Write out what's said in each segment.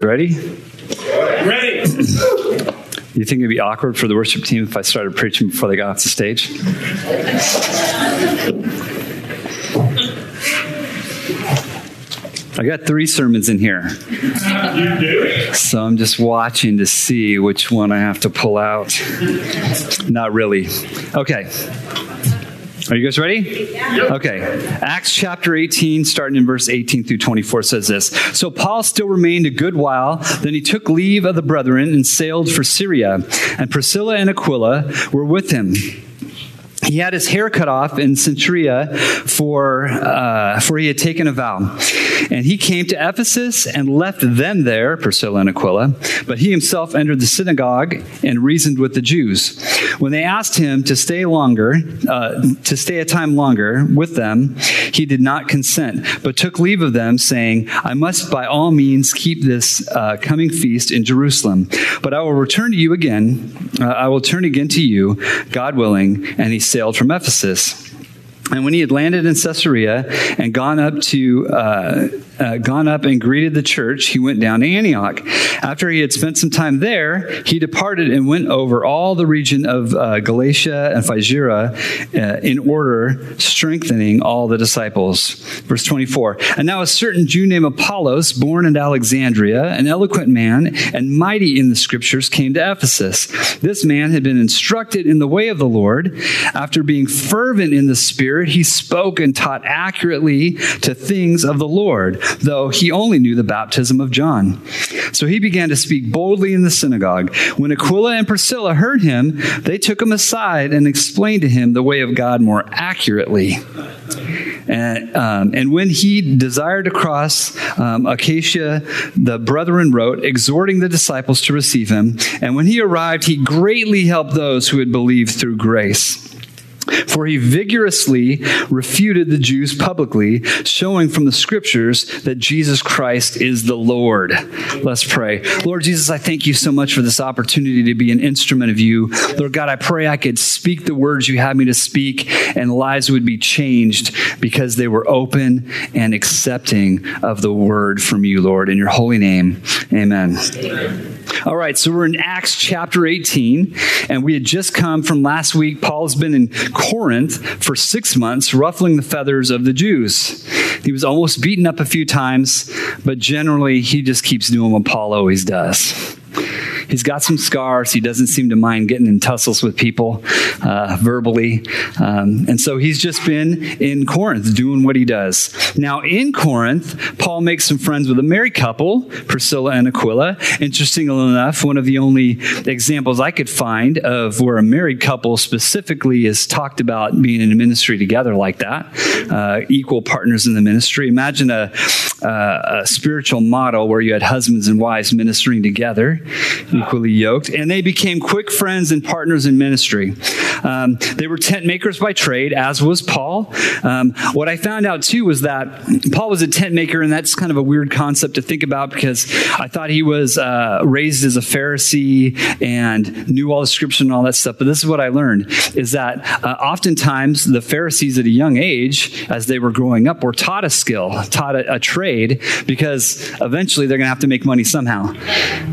Ready? Ready. You think it'd be awkward for the worship team if I started preaching before they got off the stage? I got three sermons in here. You do. So I'm just watching to see which one I have to pull out. Not really. Okay. Are you guys ready? Okay. Acts chapter 18, starting in verse 18 through 24, says this So Paul still remained a good while. Then he took leave of the brethren and sailed for Syria. And Priscilla and Aquila were with him he had his hair cut off in Cenchrea for, uh, for he had taken a vow. And he came to Ephesus and left them there, Priscilla and Aquila. But he himself entered the synagogue and reasoned with the Jews. When they asked him to stay longer, uh, to stay a time longer with them, he did not consent, but took leave of them, saying, I must by all means keep this uh, coming feast in Jerusalem. But I will return to you again. Uh, I will turn again to you, God willing. And he sailed from Ephesus. And when he had landed in Caesarea and gone up to uh, uh, gone up and greeted the church, he went down to Antioch. After he had spent some time there, he departed and went over all the region of uh, Galatia and Phrygia uh, in order, strengthening all the disciples. Verse 24. And now a certain Jew named Apollos, born in Alexandria, an eloquent man and mighty in the scriptures, came to Ephesus. This man had been instructed in the way of the Lord. After being fervent in the Spirit, he spoke and taught accurately to things of the Lord though he only knew the baptism of John. So he began to speak boldly in the synagogue. When Aquila and Priscilla heard him, they took him aside and explained to him the way of God more accurately. And, um, and when he desired to cross um, Achaia, the brethren wrote, exhorting the disciples to receive him. And when he arrived, he greatly helped those who had believed through grace. For he vigorously refuted the Jews publicly, showing from the scriptures that Jesus Christ is the Lord. Let's pray. Lord Jesus, I thank you so much for this opportunity to be an instrument of you. Lord God, I pray I could speak the words you have me to speak and lives would be changed because they were open and accepting of the word from you, Lord. In your holy name, amen. amen. All right, so we're in Acts chapter 18, and we had just come from last week. Paul's been in Corinth for six months, ruffling the feathers of the Jews. He was almost beaten up a few times, but generally he just keeps doing what Paul always does. He's got some scars. He doesn't seem to mind getting in tussles with people uh, verbally. Um, and so he's just been in Corinth doing what he does. Now, in Corinth, Paul makes some friends with a married couple, Priscilla and Aquila. Interestingly enough, one of the only examples I could find of where a married couple specifically is talked about being in a ministry together like that, uh, equal partners in the ministry. Imagine a, uh, a spiritual model where you had husbands and wives ministering together equally yoked, and they became quick friends and partners in ministry. Um, they were tent makers by trade, as was Paul. Um, what I found out too was that Paul was a tent maker, and that's kind of a weird concept to think about because I thought he was uh, raised as a Pharisee and knew all the scripture and all that stuff. But this is what I learned: is that uh, oftentimes the Pharisees at a young age, as they were growing up, were taught a skill, taught a, a trade, because eventually they're going to have to make money somehow.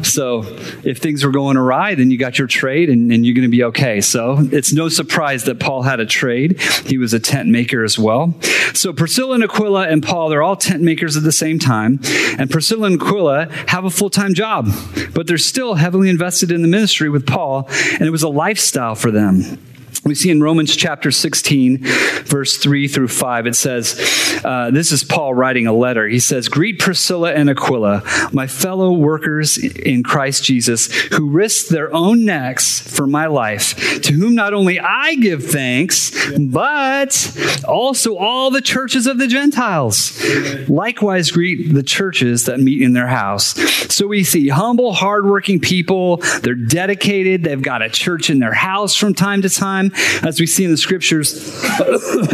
So if things were going awry, then you got your trade and, and you're going to be okay. So it's no surprise that Paul had a trade. He was a tent maker as well. So Priscilla and Aquila and Paul, they're all tent makers at the same time. And Priscilla and Aquila have a full time job, but they're still heavily invested in the ministry with Paul, and it was a lifestyle for them. We see in Romans chapter 16, verse 3 through 5, it says, uh, This is Paul writing a letter. He says, Greet Priscilla and Aquila, my fellow workers in Christ Jesus, who risked their own necks for my life, to whom not only I give thanks, but also all the churches of the Gentiles. Likewise, greet the churches that meet in their house. So we see humble, hardworking people. They're dedicated. They've got a church in their house from time to time. As we see in the scriptures,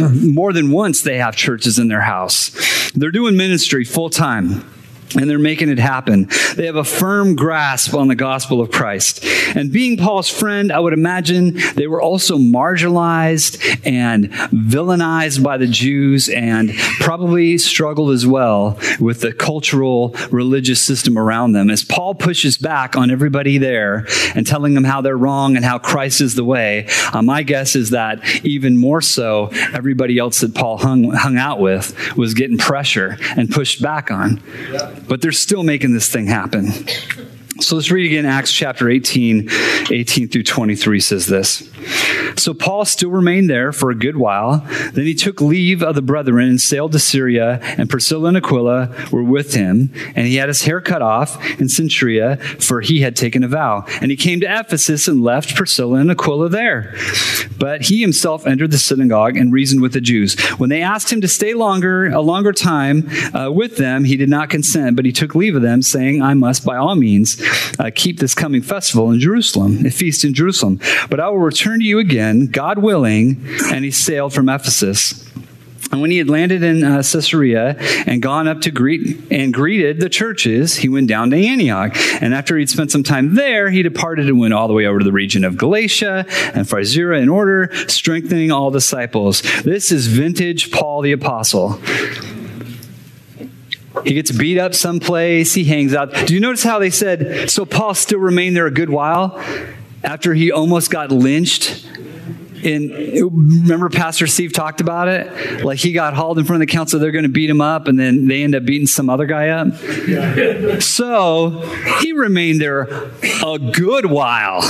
more than once they have churches in their house. They're doing ministry full time. And they're making it happen. They have a firm grasp on the gospel of Christ. And being Paul's friend, I would imagine they were also marginalized and villainized by the Jews and probably struggled as well with the cultural religious system around them. As Paul pushes back on everybody there and telling them how they're wrong and how Christ is the way, uh, my guess is that even more so, everybody else that Paul hung, hung out with was getting pressure and pushed back on. But they're still making this thing happen. So let's read again Acts chapter 18, 18 through 23 says this. So Paul still remained there for a good while. Then he took leave of the brethren and sailed to Syria, and Priscilla and Aquila were with him. And he had his hair cut off in Cenchrea, for he had taken a vow. And he came to Ephesus and left Priscilla and Aquila there. But he himself entered the synagogue and reasoned with the Jews. When they asked him to stay longer, a longer time uh, with them, he did not consent, but he took leave of them, saying, I must by all means uh, keep this coming festival in Jerusalem, a feast in Jerusalem. But I will return to you again, God willing. And he sailed from Ephesus. And when he had landed in uh, Caesarea and gone up to greet and greeted the churches, he went down to Antioch. And after he'd spent some time there, he departed and went all the way over to the region of Galatia and Phrygia in order, strengthening all disciples. This is vintage Paul the Apostle. He gets beat up someplace. He hangs out. Do you notice how they said, so Paul still remained there a good while after he almost got lynched? And remember Pastor Steve talked about it? Like he got hauled in front of the council, they're going to beat him up, and then they end up beating some other guy up. So he remained there a good while.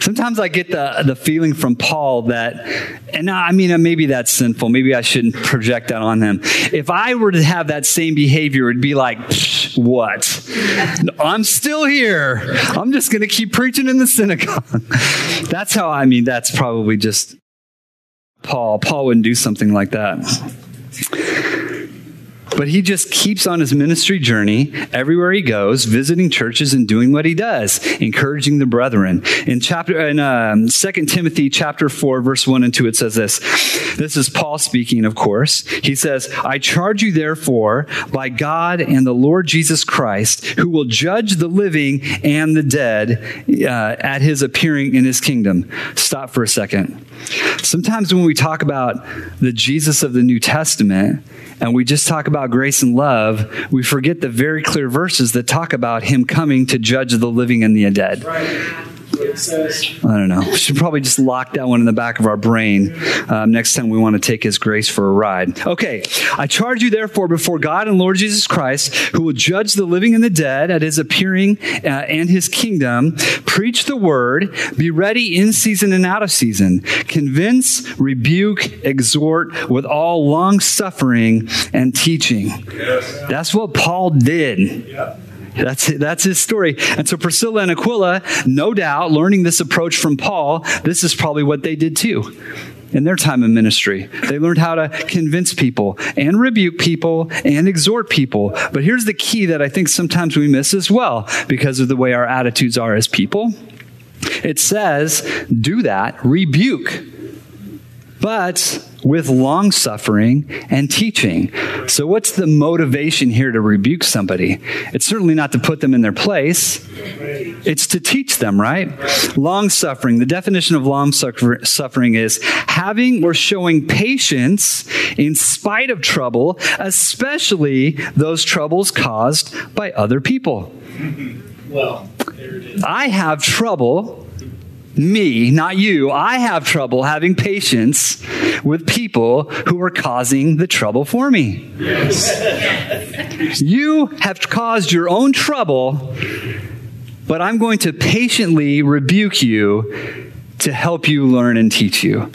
Sometimes I get the, the feeling from Paul that, and I mean, maybe that's sinful. Maybe I shouldn't project that on him. If I were to have that same behavior, it'd be like, what? I'm still here. I'm just going to keep preaching in the synagogue. that's how I mean, that's probably just Paul. Paul wouldn't do something like that. But he just keeps on his ministry journey everywhere he goes, visiting churches and doing what he does, encouraging the brethren. In chapter in um, 2 Timothy chapter 4 verse 1 and 2 it says this. This is Paul speaking, of course. He says, "I charge you therefore by God and the Lord Jesus Christ, who will judge the living and the dead uh, at his appearing in his kingdom." Stop for a second. Sometimes when we talk about the Jesus of the New Testament, and we just talk about grace and love, we forget the very clear verses that talk about him coming to judge the living and the dead. Right. I don't know. We should probably just lock that one in the back of our brain um, next time we want to take His grace for a ride. Okay. I charge you, therefore, before God and Lord Jesus Christ, who will judge the living and the dead at His appearing uh, and His kingdom, preach the word, be ready in season and out of season, convince, rebuke, exhort with all long suffering and teaching. Yes. That's what Paul did. Yep. That's, that's his story. And so Priscilla and Aquila, no doubt, learning this approach from Paul, this is probably what they did too in their time of ministry. They learned how to convince people and rebuke people and exhort people. But here's the key that I think sometimes we miss as well because of the way our attitudes are as people. It says, do that, rebuke but with long suffering and teaching. So, what's the motivation here to rebuke somebody? It's certainly not to put them in their place, it's to teach them, right? Long suffering. The definition of long suffering is having or showing patience in spite of trouble, especially those troubles caused by other people. Well, I have trouble me, not you, I have trouble having patience with people who are causing the trouble for me. Yes. you have caused your own trouble, but I'm going to patiently rebuke you to help you learn and teach you.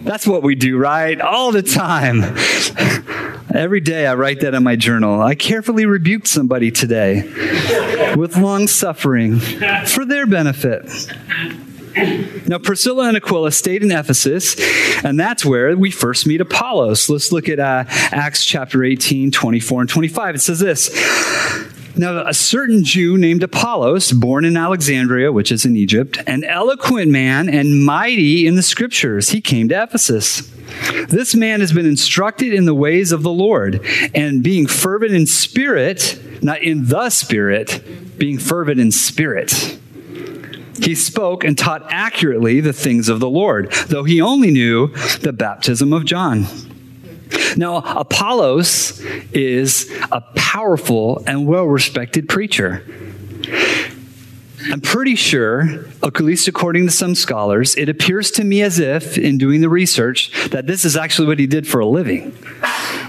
That's what we do, right? All the time. Every day I write that in my journal. I carefully rebuked somebody today with long suffering for their benefit. Now, Priscilla and Aquila stayed in Ephesus, and that's where we first meet Apollos. Let's look at uh, Acts chapter 18, 24, and 25. It says this Now, a certain Jew named Apollos, born in Alexandria, which is in Egypt, an eloquent man and mighty in the scriptures, he came to Ephesus. This man has been instructed in the ways of the Lord, and being fervent in spirit, not in the spirit, being fervent in spirit. He spoke and taught accurately the things of the Lord, though he only knew the baptism of John. Now, Apollos is a powerful and well respected preacher. I'm pretty sure, at least according to some scholars, it appears to me as if, in doing the research, that this is actually what he did for a living.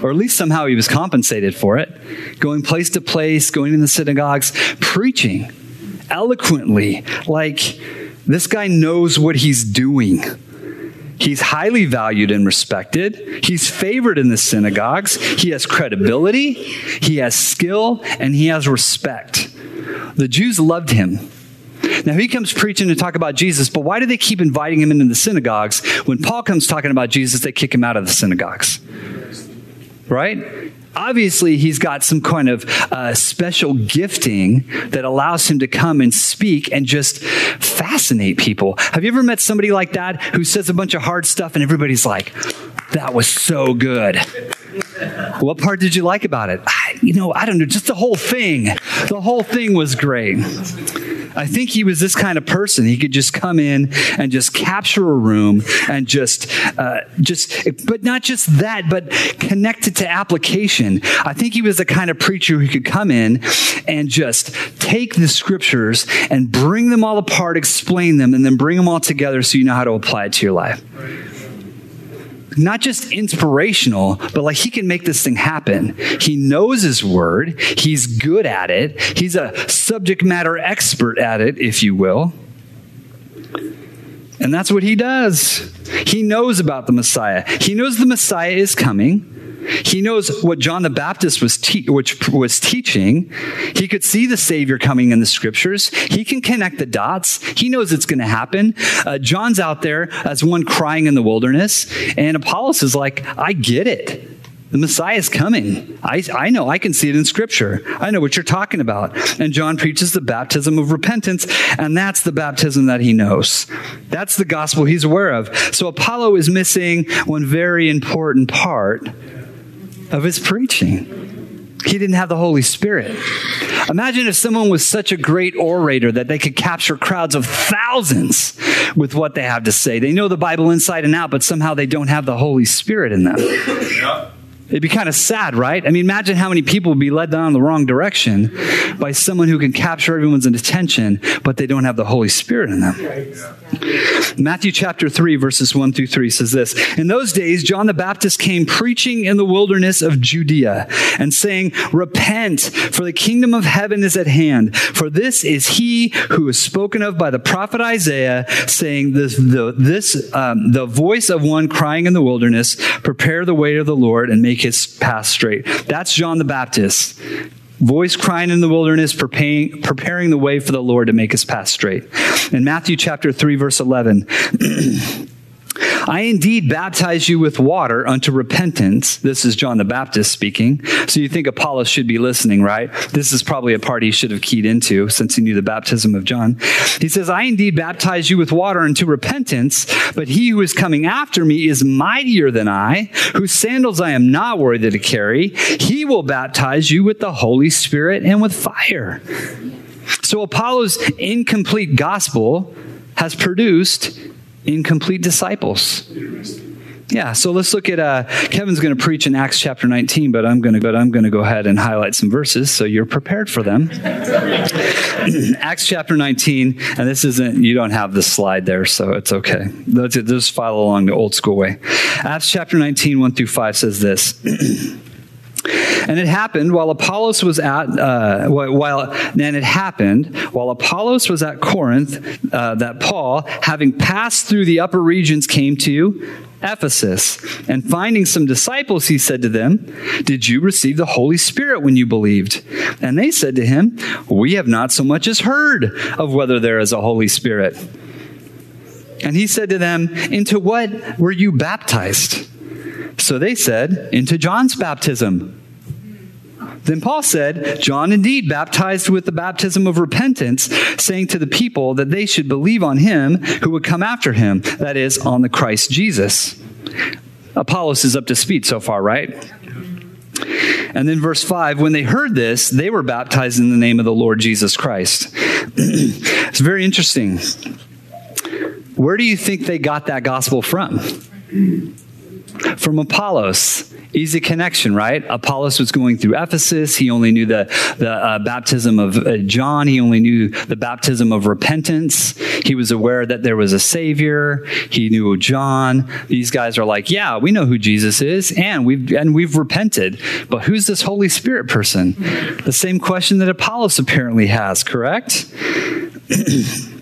Or at least somehow he was compensated for it. Going place to place, going in the synagogues, preaching eloquently. Like, this guy knows what he's doing. He's highly valued and respected. He's favored in the synagogues. He has credibility, he has skill, and he has respect. The Jews loved him. Now he comes preaching to talk about Jesus, but why do they keep inviting him into the synagogues? When Paul comes talking about Jesus, they kick him out of the synagogues. Right? Obviously he's got some kind of uh, special gifting that allows him to come and speak and just fascinate people. Have you ever met somebody like that who says a bunch of hard stuff and everybody's like, that was so good? What part did you like about it? I, you know, I don't know, just the whole thing. The whole thing was great. I think he was this kind of person. He could just come in and just capture a room and just, uh, just, but not just that, but connect it to application. I think he was the kind of preacher who could come in and just take the scriptures and bring them all apart, explain them, and then bring them all together so you know how to apply it to your life not just inspirational, but like he can make this thing happen. He knows his word. He's good at it. He's a subject matter expert at it, if you will. And that's what he does. He knows about the Messiah. He knows the Messiah is coming. He knows what John the Baptist was, te- which was teaching. He could see the Savior coming in the scriptures. He can connect the dots. He knows it's going to happen. Uh, John's out there as one crying in the wilderness, and Apollos is like, I get it. The Messiah is coming. I, I know. I can see it in Scripture. I know what you're talking about. And John preaches the baptism of repentance, and that's the baptism that he knows. That's the gospel he's aware of. So Apollo is missing one very important part of his preaching. He didn't have the Holy Spirit. Imagine if someone was such a great orator that they could capture crowds of thousands with what they have to say. They know the Bible inside and out, but somehow they don't have the Holy Spirit in them. Yeah. It'd be kind of sad, right? I mean, imagine how many people would be led down the wrong direction by someone who can capture everyone's attention, but they don't have the Holy Spirit in them. Matthew chapter 3, verses 1 through 3 says this In those days, John the Baptist came preaching in the wilderness of Judea and saying, Repent, for the kingdom of heaven is at hand. For this is he who is spoken of by the prophet Isaiah, saying, This, the, this, um, the voice of one crying in the wilderness, Prepare the way of the Lord and make his path straight. That's John the Baptist. Voice crying in the wilderness, preparing, preparing the way for the Lord to make his path straight. In Matthew chapter 3, verse 11, I indeed baptize you with water unto repentance. This is John the Baptist speaking. So you think Apollos should be listening, right? This is probably a part he should have keyed into since he knew the baptism of John. He says, I indeed baptize you with water unto repentance, but he who is coming after me is mightier than I, whose sandals I am not worthy to carry. He will baptize you with the Holy Spirit and with fire. So Apollos' incomplete gospel has produced incomplete disciples. Yeah, so let's look at uh, Kevin's going to preach in Acts chapter 19, but I'm going to but I'm going to go ahead and highlight some verses so you're prepared for them. Acts chapter 19, and this isn't you don't have the slide there, so it's okay. Let's just follow along the old school way. Acts chapter 19, 1 through 5 says this. And it happened while Apollos was at, uh, while, and it happened while Apollos was at Corinth uh, that Paul, having passed through the upper regions, came to Ephesus. And finding some disciples, he said to them, Did you receive the Holy Spirit when you believed? And they said to him, We have not so much as heard of whether there is a Holy Spirit. And he said to them, Into what were you baptized? So they said, Into John's baptism. Then Paul said, John indeed baptized with the baptism of repentance, saying to the people that they should believe on him who would come after him, that is, on the Christ Jesus. Apollos is up to speed so far, right? And then verse 5 when they heard this, they were baptized in the name of the Lord Jesus Christ. it's very interesting. Where do you think they got that gospel from? From Apollos. Easy connection, right? Apollos was going through Ephesus. He only knew the, the uh, baptism of uh, John. He only knew the baptism of repentance. He was aware that there was a Savior. He knew John. These guys are like, yeah, we know who Jesus is, and we've and we've repented. But who's this Holy Spirit person? The same question that Apollos apparently has, correct?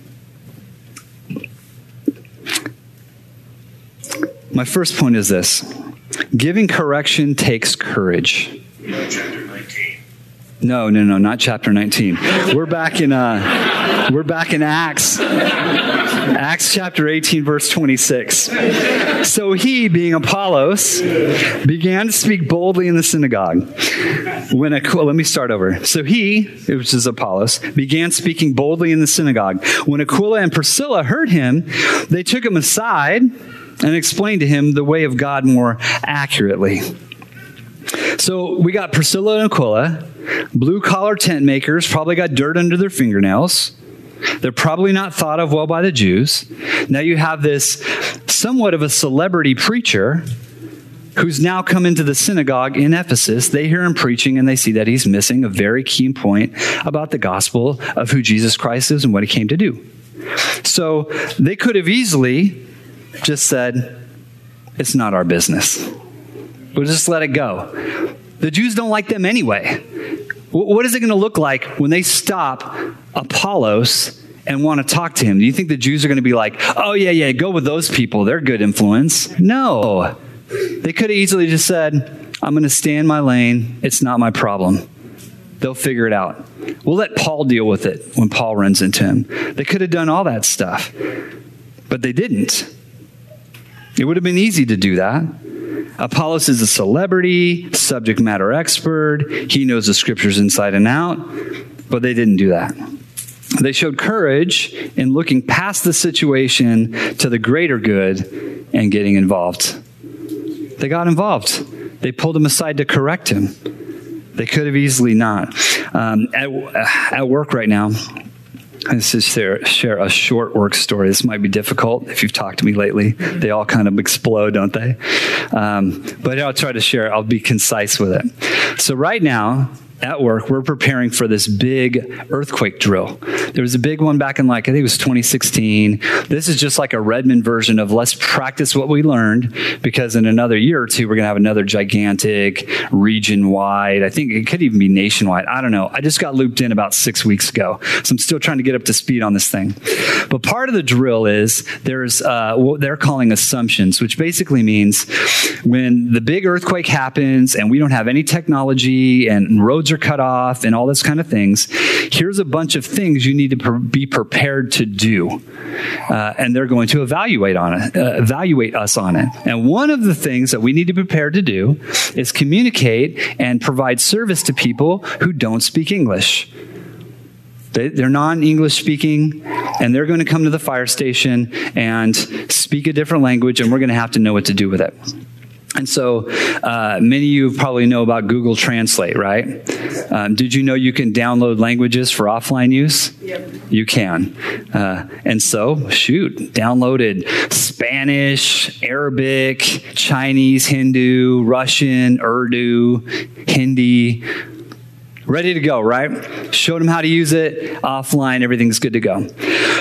My first point is this giving correction takes courage. No, no, no, not chapter 19. We're back in uh, we're back in Acts. Acts chapter 18 verse 26. So he, being Apollos, began to speak boldly in the synagogue. When Aquila, let me start over. So he, which is Apollos, began speaking boldly in the synagogue. When Aquila and Priscilla heard him, they took him aside and explain to him the way of God more accurately. So we got Priscilla and Aquila, blue collar tent makers, probably got dirt under their fingernails. They're probably not thought of well by the Jews. Now you have this somewhat of a celebrity preacher who's now come into the synagogue in Ephesus. They hear him preaching and they see that he's missing a very key point about the gospel of who Jesus Christ is and what he came to do. So they could have easily just said, It's not our business. We'll just let it go. The Jews don't like them anyway. What is it going to look like when they stop Apollos and want to talk to him? Do you think the Jews are going to be like, oh, yeah, yeah, go with those people? They're good influence. No. They could have easily just said, I'm going to stay in my lane. It's not my problem. They'll figure it out. We'll let Paul deal with it when Paul runs into him. They could have done all that stuff, but they didn't. It would have been easy to do that. Apollos is a celebrity, subject matter expert. He knows the scriptures inside and out, but they didn't do that. They showed courage in looking past the situation to the greater good and getting involved. They got involved. They pulled him aside to correct him. They could have easily not. Um, at, at work right now, this is share, share a short work story. This might be difficult if you've talked to me lately. They all kind of explode, don't they? Um, but I'll try to share. I'll be concise with it. So right now, at work, we're preparing for this big earthquake drill. There was a big one back in like, I think it was 2016. This is just like a Redmond version of let's practice what we learned because in another year or two, we're going to have another gigantic region wide. I think it could even be nationwide. I don't know. I just got looped in about six weeks ago. So I'm still trying to get up to speed on this thing. But part of the drill is there's uh, what they're calling assumptions, which basically means when the big earthquake happens and we don't have any technology and roads are cut off and all this kind of things. Here's a bunch of things you need to pre- be prepared to do. Uh, and they're going to evaluate on it, uh, evaluate us on it. And one of the things that we need to be prepared to do is communicate and provide service to people who don't speak English. They, are non English speaking, and they're going to come to the fire station and speak a different language, and we're going to have to know what to do with it. And so, uh, many of you probably know about Google Translate, right? Um, did you know you can download languages for offline use? Yep. You can. Uh, and so, shoot, downloaded Spanish, Arabic, Chinese, Hindu, Russian, Urdu, Hindi, ready to go, right? Showed him how to use it offline, everything's good to go.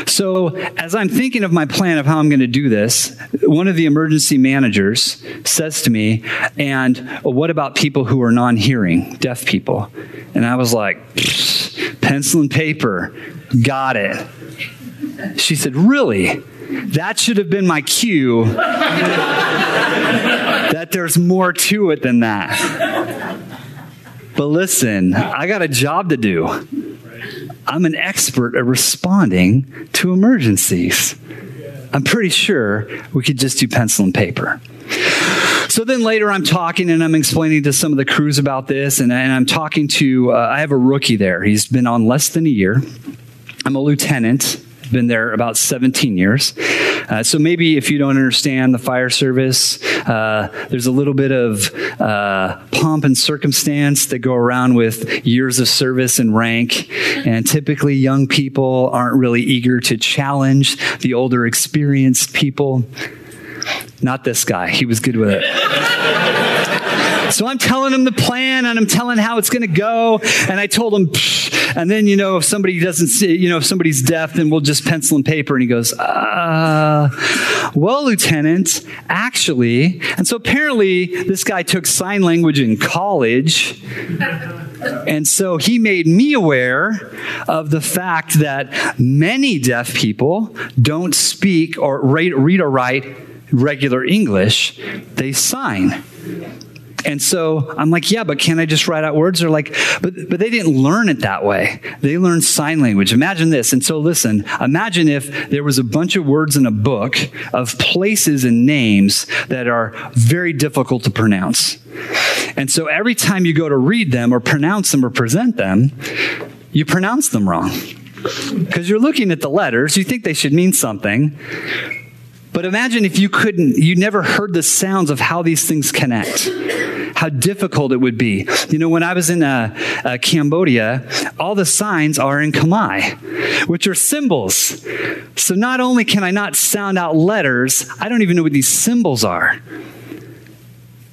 So, as I'm thinking of my plan of how I'm going to do this, one of the emergency managers says to me, And what about people who are non hearing, deaf people? And I was like, Pencil and paper, got it. She said, Really? That should have been my cue that there's more to it than that. But listen, I got a job to do. I'm an expert at responding to emergencies. I'm pretty sure we could just do pencil and paper. So then later I'm talking and I'm explaining to some of the crews about this, and, and I'm talking to, uh, I have a rookie there. He's been on less than a year. I'm a lieutenant been there about 17 years. Uh, so maybe if you don't understand the fire service, uh, there's a little bit of uh, pomp and circumstance that go around with years of service and rank. And typically, young people aren't really eager to challenge the older, experienced people. Not this guy. He was good with it. So I'm telling him the plan and I'm telling how it's going to go. And I told him. And then, you know, if somebody doesn't see, you know, if somebody's deaf, then we'll just pencil and paper. And he goes, uh, well, Lieutenant, actually. And so apparently this guy took sign language in college. And so he made me aware of the fact that many deaf people don't speak or read, read or write regular English, they sign. And so I'm like, yeah, but can I just write out words? They're like, but, but they didn't learn it that way. They learned sign language. Imagine this. And so listen, imagine if there was a bunch of words in a book of places and names that are very difficult to pronounce. And so every time you go to read them or pronounce them or present them, you pronounce them wrong. Because you're looking at the letters, you think they should mean something, but imagine if you couldn't, you never heard the sounds of how these things connect. How difficult it would be. You know, when I was in uh, uh, Cambodia, all the signs are in Khmer, which are symbols. So not only can I not sound out letters, I don't even know what these symbols are.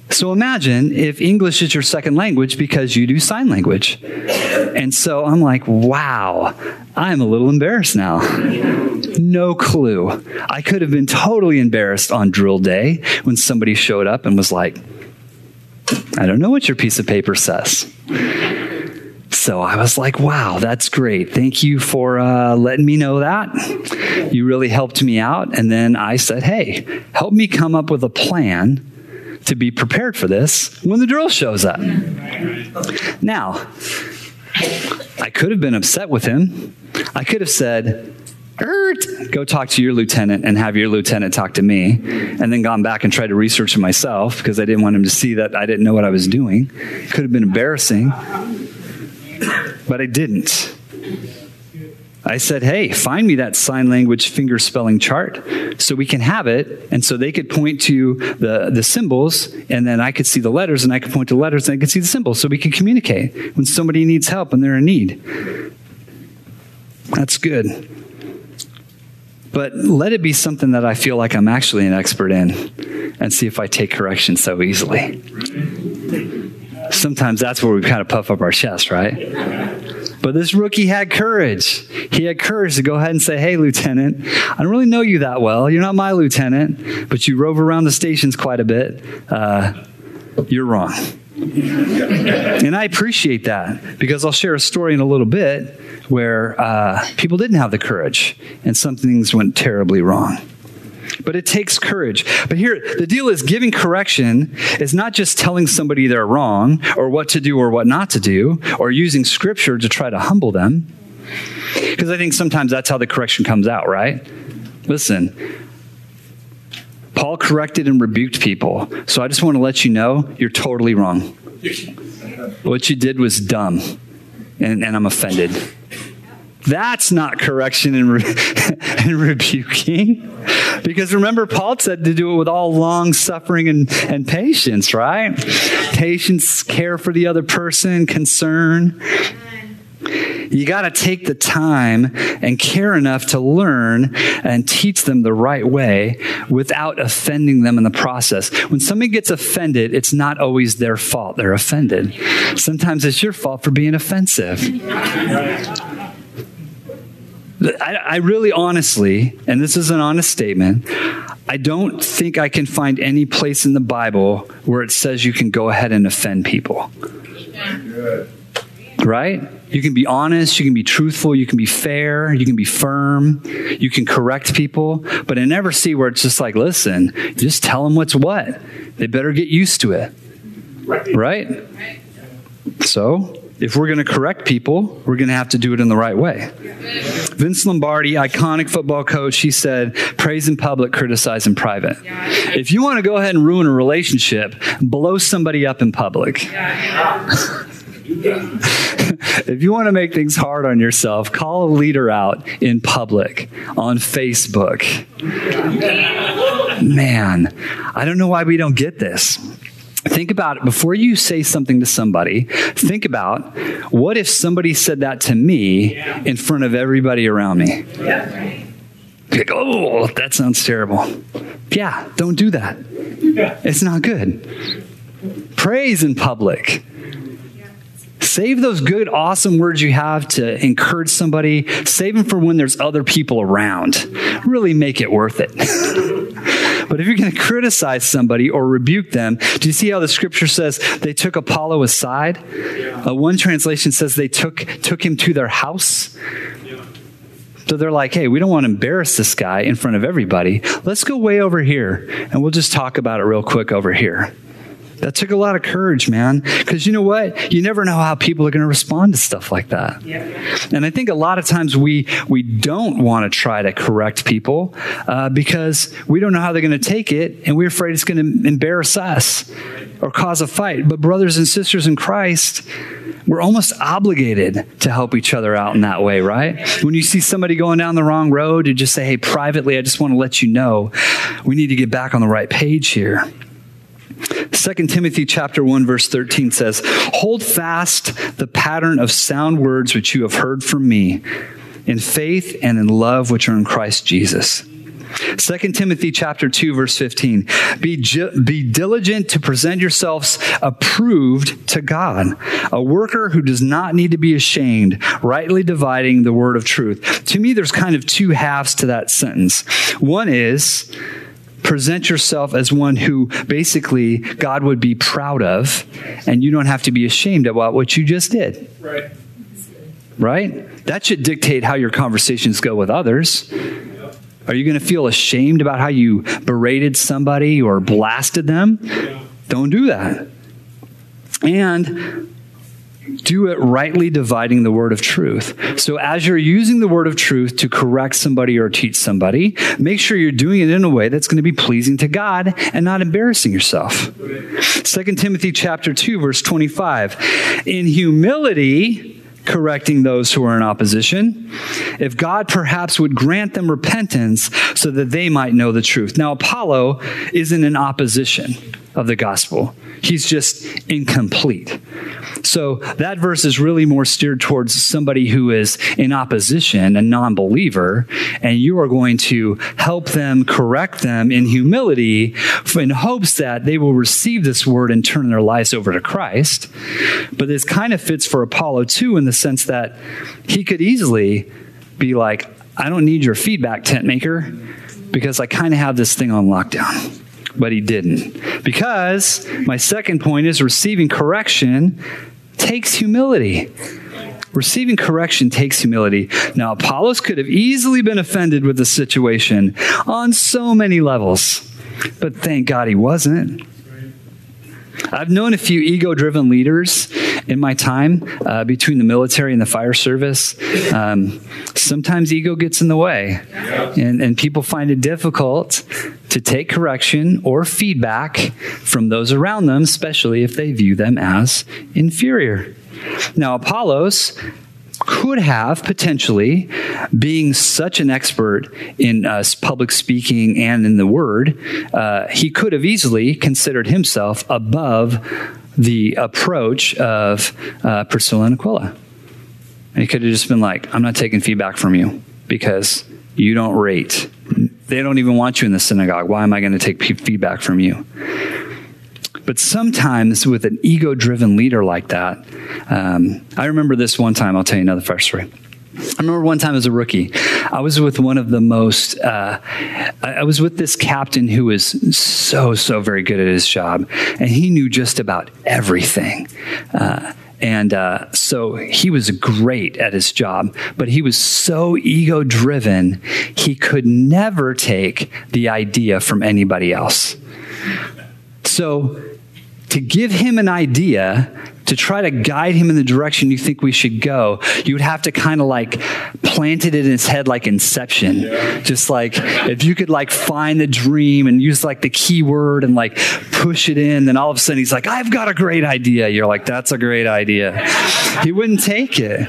So imagine if English is your second language because you do sign language. And so I'm like, wow, I'm a little embarrassed now. No clue. I could have been totally embarrassed on drill day when somebody showed up and was like, I don't know what your piece of paper says. So I was like, wow, that's great. Thank you for uh, letting me know that. You really helped me out. And then I said, hey, help me come up with a plan to be prepared for this when the drill shows up. Now, I could have been upset with him. I could have said, Go talk to your lieutenant and have your lieutenant talk to me, and then gone back and tried to research it myself because I didn't want him to see that I didn't know what I was doing. Could have been embarrassing, but I didn't. I said, hey, find me that sign language finger spelling chart so we can have it. And so they could point to the, the symbols, and then I could see the letters, and I could point to letters, and I could see the symbols so we can communicate when somebody needs help and they're in need. That's good. But let it be something that I feel like I'm actually an expert in and see if I take correction so easily. Sometimes that's where we kind of puff up our chest, right? But this rookie had courage. He had courage to go ahead and say, Hey, Lieutenant, I don't really know you that well. You're not my lieutenant, but you rove around the stations quite a bit. Uh, you're wrong. And I appreciate that because I'll share a story in a little bit where uh, people didn't have the courage and some things went terribly wrong but it takes courage. But here, the deal is giving correction is not just telling somebody they're wrong or what to do or what not to do or using scripture to try to humble them. Because I think sometimes that's how the correction comes out, right? Listen, Paul corrected and rebuked people. So I just want to let you know you're totally wrong. What you did was dumb, and, and I'm offended. That's not correction and, re- and rebuking. Because remember, Paul said to do it with all long suffering and, and patience, right? Patience, care for the other person, concern. You got to take the time and care enough to learn and teach them the right way without offending them in the process. When somebody gets offended, it's not always their fault they're offended. Sometimes it's your fault for being offensive. I, I, really honestly, and this is an honest statement, I don't think I can find any place in the Bible where it says you can go ahead and offend people. Right? You can be honest, you can be truthful, you can be fair, you can be firm, you can correct people, but I never see where it's just like, listen, just tell them what's what. They better get used to it. Right? So, if we're going to correct people, we're going to have to do it in the right way. Vince Lombardi, iconic football coach, he said, praise in public, criticize in private. If you want to go ahead and ruin a relationship, blow somebody up in public. if you want to make things hard on yourself, call a leader out in public on Facebook. Man, I don't know why we don't get this. Think about it before you say something to somebody. Think about what if somebody said that to me in front of everybody around me? Like, oh, that sounds terrible. Yeah, don't do that. It's not good. Praise in public. Save those good, awesome words you have to encourage somebody. Save them for when there's other people around. Really make it worth it. but if you're going to criticize somebody or rebuke them, do you see how the scripture says they took Apollo aside? Uh, one translation says they took, took him to their house. So they're like, hey, we don't want to embarrass this guy in front of everybody. Let's go way over here and we'll just talk about it real quick over here. That took a lot of courage, man. Because you know what? You never know how people are going to respond to stuff like that. And I think a lot of times we we don't want to try to correct people uh, because we don't know how they're going to take it, and we're afraid it's going to embarrass us or cause a fight. But brothers and sisters in Christ, we're almost obligated to help each other out in that way, right? When you see somebody going down the wrong road, you just say, "Hey, privately, I just want to let you know we need to get back on the right page here." 2 Timothy chapter 1 verse 13 says, "Hold fast the pattern of sound words which you have heard from me in faith and in love which are in Christ Jesus." 2 Timothy chapter 2 verse 15 be, be diligent to present yourselves approved to God a worker who does not need to be ashamed rightly dividing the word of truth to me there's kind of two halves to that sentence one is present yourself as one who basically God would be proud of, and you don't have to be ashamed about what you just did. Right. Right? That should dictate how your conversations go with others. Are you going to feel ashamed about how you berated somebody or blasted them? Don't do that. And do it rightly dividing the word of truth. So as you're using the word of truth to correct somebody or teach somebody, make sure you're doing it in a way that's going to be pleasing to God and not embarrassing yourself. 2 Timothy chapter 2 verse 25. In humility, correcting those who are in opposition, if God perhaps would grant them repentance so that they might know the truth. Now, Apollo isn't in opposition of the gospel. He's just incomplete. So that verse is really more steered towards somebody who is in opposition, a non believer, and you are going to help them, correct them in humility in hopes that they will receive this word and turn their lives over to Christ. But this kind of fits for Apollo too, in the sense that he could easily be like, I don't need your feedback, tent maker, because I kind of have this thing on lockdown but he didn't. Because my second point is receiving correction takes humility. Receiving correction takes humility. Now, Apollos could have easily been offended with the situation on so many levels, but thank God he wasn't. I've known a few ego driven leaders in my time uh, between the military and the fire service. Um, sometimes ego gets in the way, and, and people find it difficult to take correction or feedback from those around them, especially if they view them as inferior. Now, Apollos could have potentially, being such an expert in uh, public speaking and in the word, uh, he could have easily considered himself above the approach of uh, Priscilla and Aquila. And he could have just been like, I'm not taking feedback from you because you don't rate. They don't even want you in the synagogue. Why am I going to take feedback from you? But sometimes with an ego driven leader like that, um, I remember this one time, I'll tell you another fire story. I remember one time as a rookie, I was with one of the most, uh, I was with this captain who was so, so very good at his job, and he knew just about everything. Uh, and uh, so he was great at his job, but he was so ego driven, he could never take the idea from anybody else. So to give him an idea to try to guide him in the direction you think we should go, you would have to kind of like plant it in his head like inception. Yeah. Just like if you could like find the dream and use like the keyword and like push it in, then all of a sudden he's like, I've got a great idea. You're like, that's a great idea. He wouldn't take it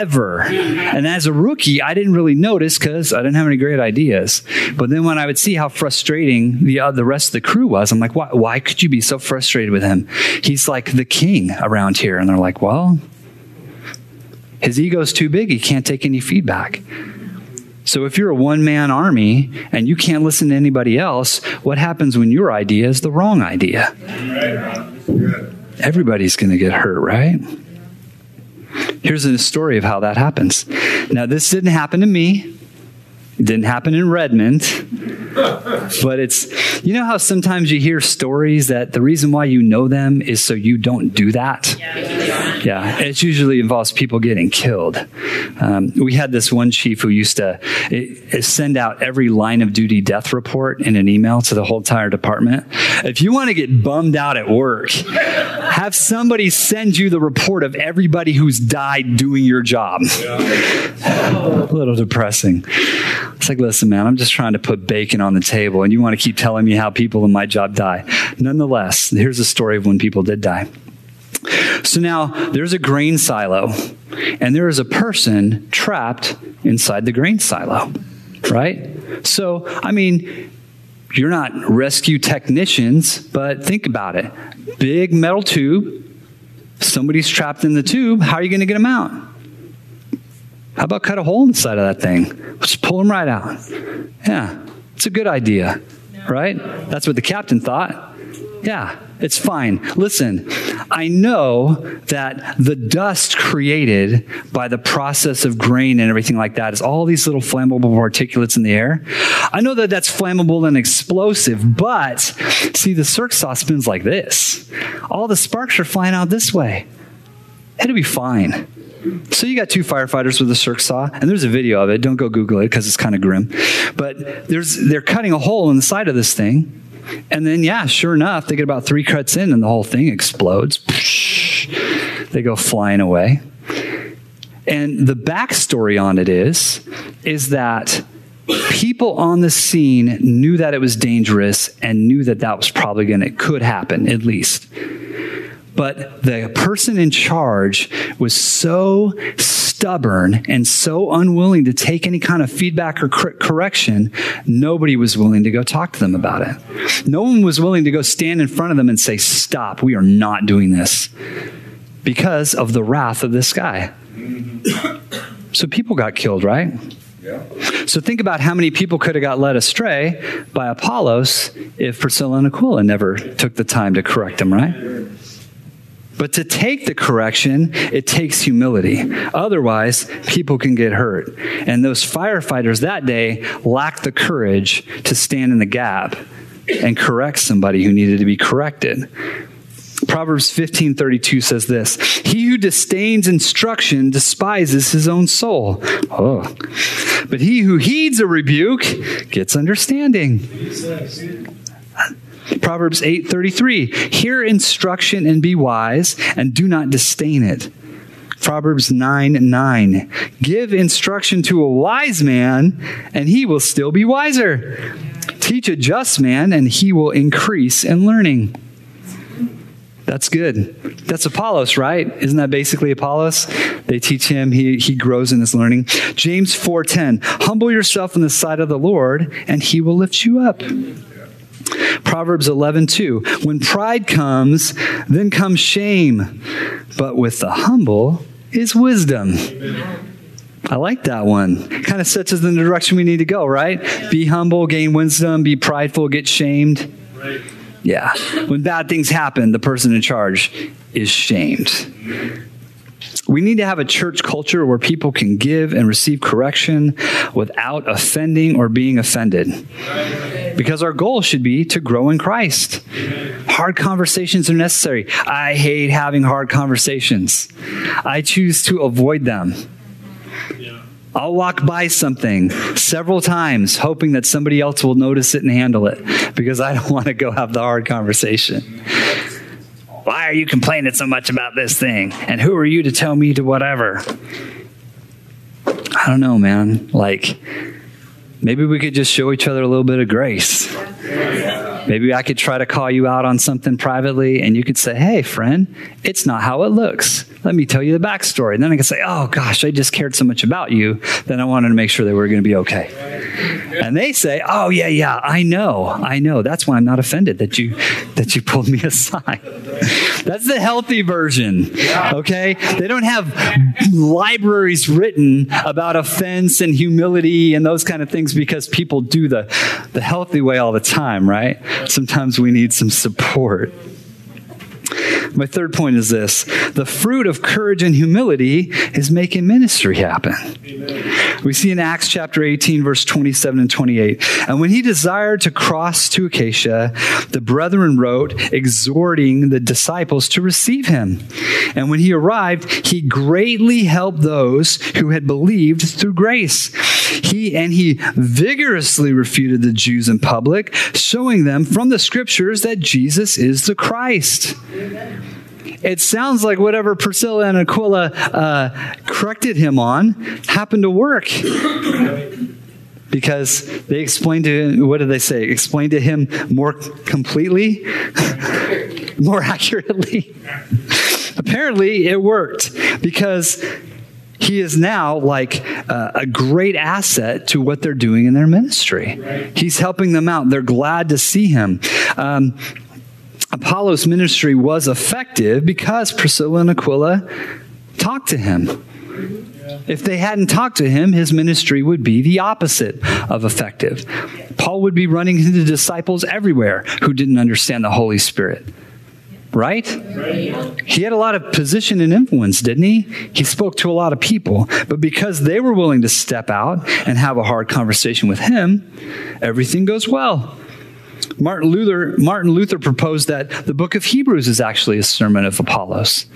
ever. And as a rookie, I didn't really notice because I didn't have any great ideas. But then when I would see how frustrating the, uh, the rest of the crew was, I'm like, why, why could you be so frustrated with him? He's like the king around here. And they're like, well, his ego's too big. He can't take any feedback. So if you're a one man army and you can't listen to anybody else, what happens when your idea is the wrong idea? Everybody's going to get hurt, right? Here's a story of how that happens. Now, this didn't happen to me. It didn't happen in Redmond. But it's, you know how sometimes you hear stories that the reason why you know them is so you don't do that? Yeah, yeah it usually involves people getting killed. Um, we had this one chief who used to it, it send out every line of duty death report in an email to the whole entire department. If you want to get bummed out at work, have somebody send you the report of everybody who's died doing your job. Yeah. A little depressing. It's like, listen, man, I'm just trying to put bacon on the table, and you want to keep telling me how people in my job die. Nonetheless, here's a story of when people did die. So now there's a grain silo, and there is a person trapped inside the grain silo, right? So, I mean, you're not rescue technicians, but think about it. Big metal tube, somebody's trapped in the tube. How are you going to get them out? How about cut a hole in the side of that thing? Just pull them right out. Yeah, it's a good idea, right? That's what the captain thought. Yeah, it's fine. Listen, I know that the dust created by the process of grain and everything like that is all these little flammable particulates in the air. I know that that's flammable and explosive, but see, the circ saw spins like this. All the sparks are flying out this way. It'll be fine. So you got two firefighters with a circ saw, and there's a video of it. Don't go Google it because it's kind of grim. But there's they're cutting a hole in the side of this thing, and then yeah, sure enough, they get about three cuts in, and the whole thing explodes. They go flying away. And the backstory on it is, is that people on the scene knew that it was dangerous and knew that that was probably going to could happen at least but the person in charge was so stubborn and so unwilling to take any kind of feedback or cor- correction, nobody was willing to go talk to them about it. No one was willing to go stand in front of them and say, Stop, we are not doing this because of the wrath of this guy. So people got killed, right? Yeah. So think about how many people could have got led astray by Apollos if Priscilla and Aquila never took the time to correct them, right? But to take the correction, it takes humility. Otherwise, people can get hurt. And those firefighters that day lacked the courage to stand in the gap and correct somebody who needed to be corrected. Proverbs 15:32 says this, "He who disdains instruction despises his own soul." Oh. But he who heeds a rebuke gets understanding. Proverbs 8:33, "Hear instruction and be wise, and do not disdain it." Proverbs 9 9. Give instruction to a wise man, and he will still be wiser. Teach a just man, and he will increase in learning. That's good. That's Apollos, right? Isn't that basically Apollos? They teach him, he, he grows in his learning. James 4:10. Humble yourself in the sight of the Lord, and he will lift you up. Proverbs 11:2 When pride comes, then comes shame, but with the humble is wisdom. I like that one. Kind of sets us in the direction we need to go, right? Be humble, gain wisdom, be prideful, get shamed. Right. Yeah. When bad things happen, the person in charge is shamed. We need to have a church culture where people can give and receive correction without offending or being offended. Because our goal should be to grow in Christ. Hard conversations are necessary. I hate having hard conversations. I choose to avoid them. I'll walk by something several times hoping that somebody else will notice it and handle it because I don't want to go have the hard conversation. Why are you complaining so much about this thing? And who are you to tell me to whatever? I don't know, man. Like, maybe we could just show each other a little bit of grace. Maybe I could try to call you out on something privately, and you could say, Hey, friend, it's not how it looks. Let me tell you the backstory. And then I could say, Oh, gosh, I just cared so much about you that I wanted to make sure that we are going to be okay. And they say, Oh, yeah, yeah, I know. I know. That's why I'm not offended that you that you pulled me aside. That's the healthy version. Okay? They don't have libraries written about offense and humility and those kind of things because people do the, the healthy way all the time, right? Sometimes we need some support. My third point is this the fruit of courage and humility is making ministry happen. Amen. We see in Acts chapter 18, verse 27 and 28. And when he desired to cross to Achaia, the brethren wrote, exhorting the disciples to receive him. And when he arrived, he greatly helped those who had believed through grace. He and he vigorously refuted the Jews in public, showing them from the scriptures that Jesus is the Christ. It sounds like whatever Priscilla and Aquila uh, corrected him on happened to work. because they explained to him, what did they say? Explained to him more completely, more accurately. Apparently, it worked because he is now like uh, a great asset to what they're doing in their ministry. Right. He's helping them out. They're glad to see him. Um, Apollos' ministry was effective because Priscilla and Aquila talked to him. If they hadn't talked to him, his ministry would be the opposite of effective. Paul would be running into disciples everywhere who didn't understand the Holy Spirit. Right? He had a lot of position and influence, didn't he? He spoke to a lot of people. But because they were willing to step out and have a hard conversation with him, everything goes well. Martin Luther, Martin Luther proposed that the book of Hebrews is actually a sermon of Apollos.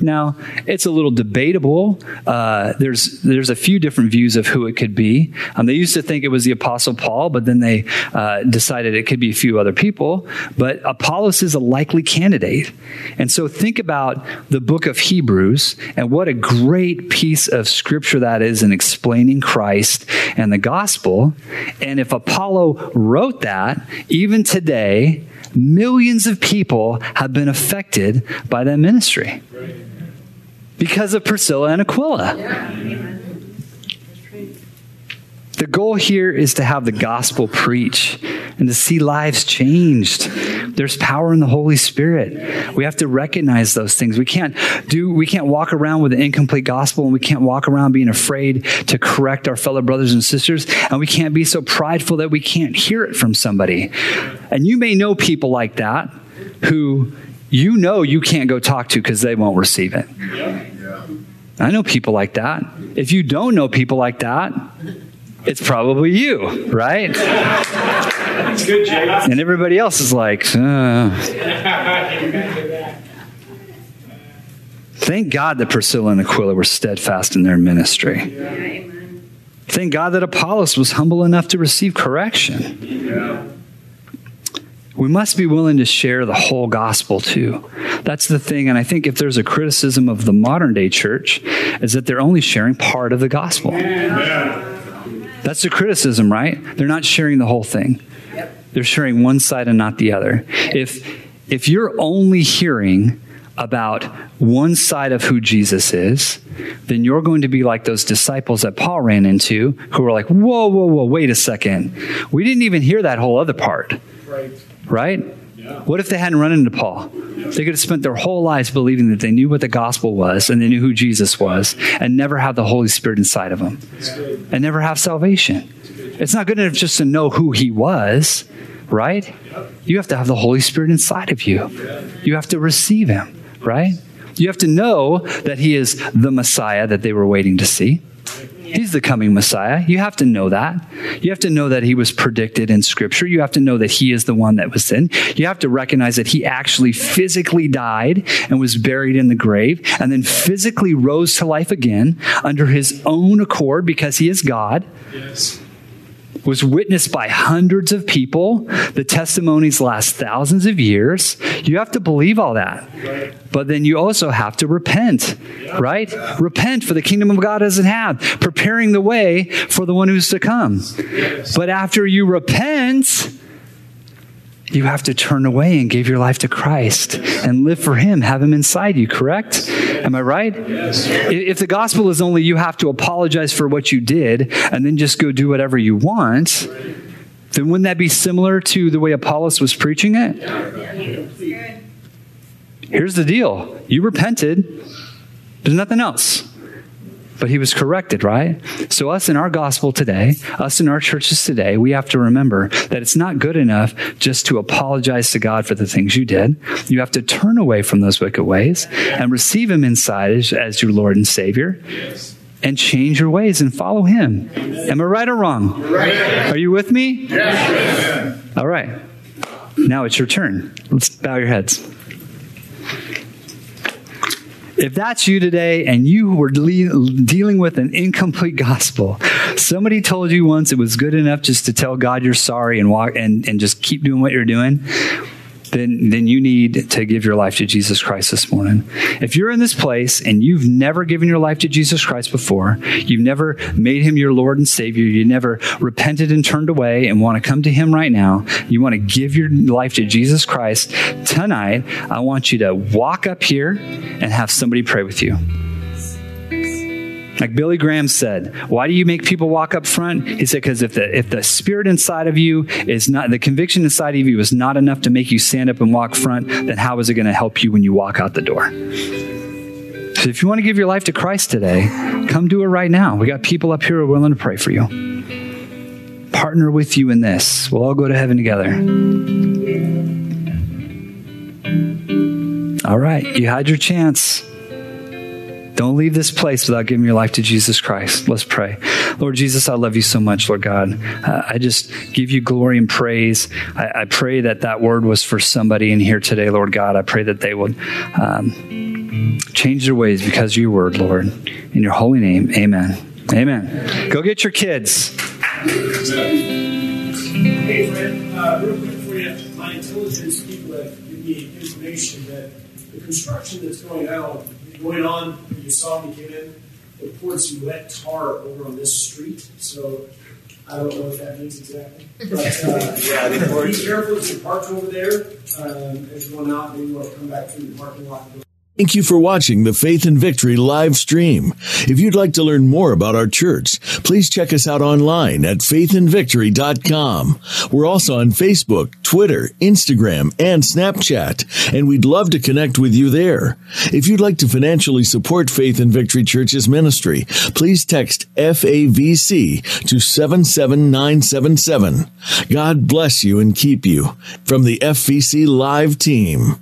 Now, it's a little debatable. Uh, there's, there's a few different views of who it could be. Um, they used to think it was the Apostle Paul, but then they uh, decided it could be a few other people. But Apollos is a likely candidate. And so think about the book of Hebrews and what a great piece of scripture that is in explaining Christ and the gospel. And if Apollo wrote that, even today, millions of people have been affected by that ministry because of Priscilla and Aquila. The goal here is to have the gospel preach and to see lives changed. There's power in the Holy Spirit. We have to recognize those things. We can't do we can't walk around with an incomplete gospel and we can't walk around being afraid to correct our fellow brothers and sisters and we can't be so prideful that we can't hear it from somebody. And you may know people like that who you know you can't go talk to because they won't receive it. I know people like that. If you don't know people like that, it's probably you, right? good, And everybody else is like, uh. Thank God that Priscilla and Aquila were steadfast in their ministry. Thank God that Apollos was humble enough to receive correction. We must be willing to share the whole gospel too. That's the thing. And I think if there's a criticism of the modern day church, is that they're only sharing part of the gospel. That's the criticism, right? They're not sharing the whole thing. They're sharing one side and not the other. If if you're only hearing about one side of who Jesus is, then you're going to be like those disciples that Paul ran into who were like, whoa, whoa, whoa, wait a second. We didn't even hear that whole other part. Right? right? What if they hadn't run into Paul? They could have spent their whole lives believing that they knew what the gospel was and they knew who Jesus was and never have the Holy Spirit inside of them and never have salvation. It's not good enough just to know who he was right? You have to have the Holy Spirit inside of you. You have to receive Him, right? You have to know that He is the Messiah that they were waiting to see. He's the coming Messiah. You have to know that. You have to know that he was predicted in Scripture. You have to know that he is the one that was in. You have to recognize that he actually physically died and was buried in the grave and then physically rose to life again under his own accord because he is God. Yes. Was witnessed by hundreds of people. The testimonies last thousands of years. You have to believe all that. But then you also have to repent, right? Repent for the kingdom of God doesn't have, preparing the way for the one who's to come. But after you repent, you have to turn away and give your life to Christ and live for Him, have Him inside you, correct? Am I right? If the gospel is only you have to apologize for what you did and then just go do whatever you want, then wouldn't that be similar to the way Apollos was preaching it? Here's the deal you repented, there's nothing else but he was corrected, right? So, us in our gospel today, us in our churches today, we have to remember that it's not good enough just to apologize to God for the things you did. You have to turn away from those wicked ways and receive him inside as, as your Lord and Savior. And change your ways and follow him. Am I right or wrong? Are you with me? All right. Now it's your turn. Let's bow your heads. If that's you today and you were le- dealing with an incomplete gospel, somebody told you once it was good enough just to tell God you're sorry and walk and, and just keep doing what you're doing, then, then you need to give your life to Jesus Christ this morning. If you're in this place and you've never given your life to Jesus Christ before, you've never made him your Lord and Savior, you never repented and turned away and want to come to him right now, you want to give your life to Jesus Christ tonight, I want you to walk up here and have somebody pray with you. Like Billy Graham said, why do you make people walk up front? He said, because if the, if the spirit inside of you is not, the conviction inside of you is not enough to make you stand up and walk front, then how is it going to help you when you walk out the door? So if you want to give your life to Christ today, come do it right now. We got people up here who are willing to pray for you. Partner with you in this. We'll all go to heaven together. All right, you had your chance. Don't leave this place without giving your life to Jesus Christ. Let's pray. Lord Jesus, I love you so much, Lord God. Uh, I just give you glory and praise. I, I, pray that that word was for somebody in here today, Lord God. I pray that they would um, change their ways because of your word, Lord. In your holy name, amen. Amen. Go get your kids. Hey, friend, uh, real quick for you, my intelligence people have given me information that the construction that's going on going on, you saw when you came in, they poured some wet tar over on this street. So I don't know what that means exactly. But uh, yeah, be careful if you're parked over there. Um, as you go out, maybe you want to come back through the parking lot. Thank you for watching the Faith and Victory live stream. If you'd like to learn more about our church, please check us out online at faithandvictory.com. We're also on Facebook, Twitter, Instagram, and Snapchat, and we'd love to connect with you there. If you'd like to financially support Faith and Victory Church's ministry, please text FAVC to 77977. God bless you and keep you from the FVC live team.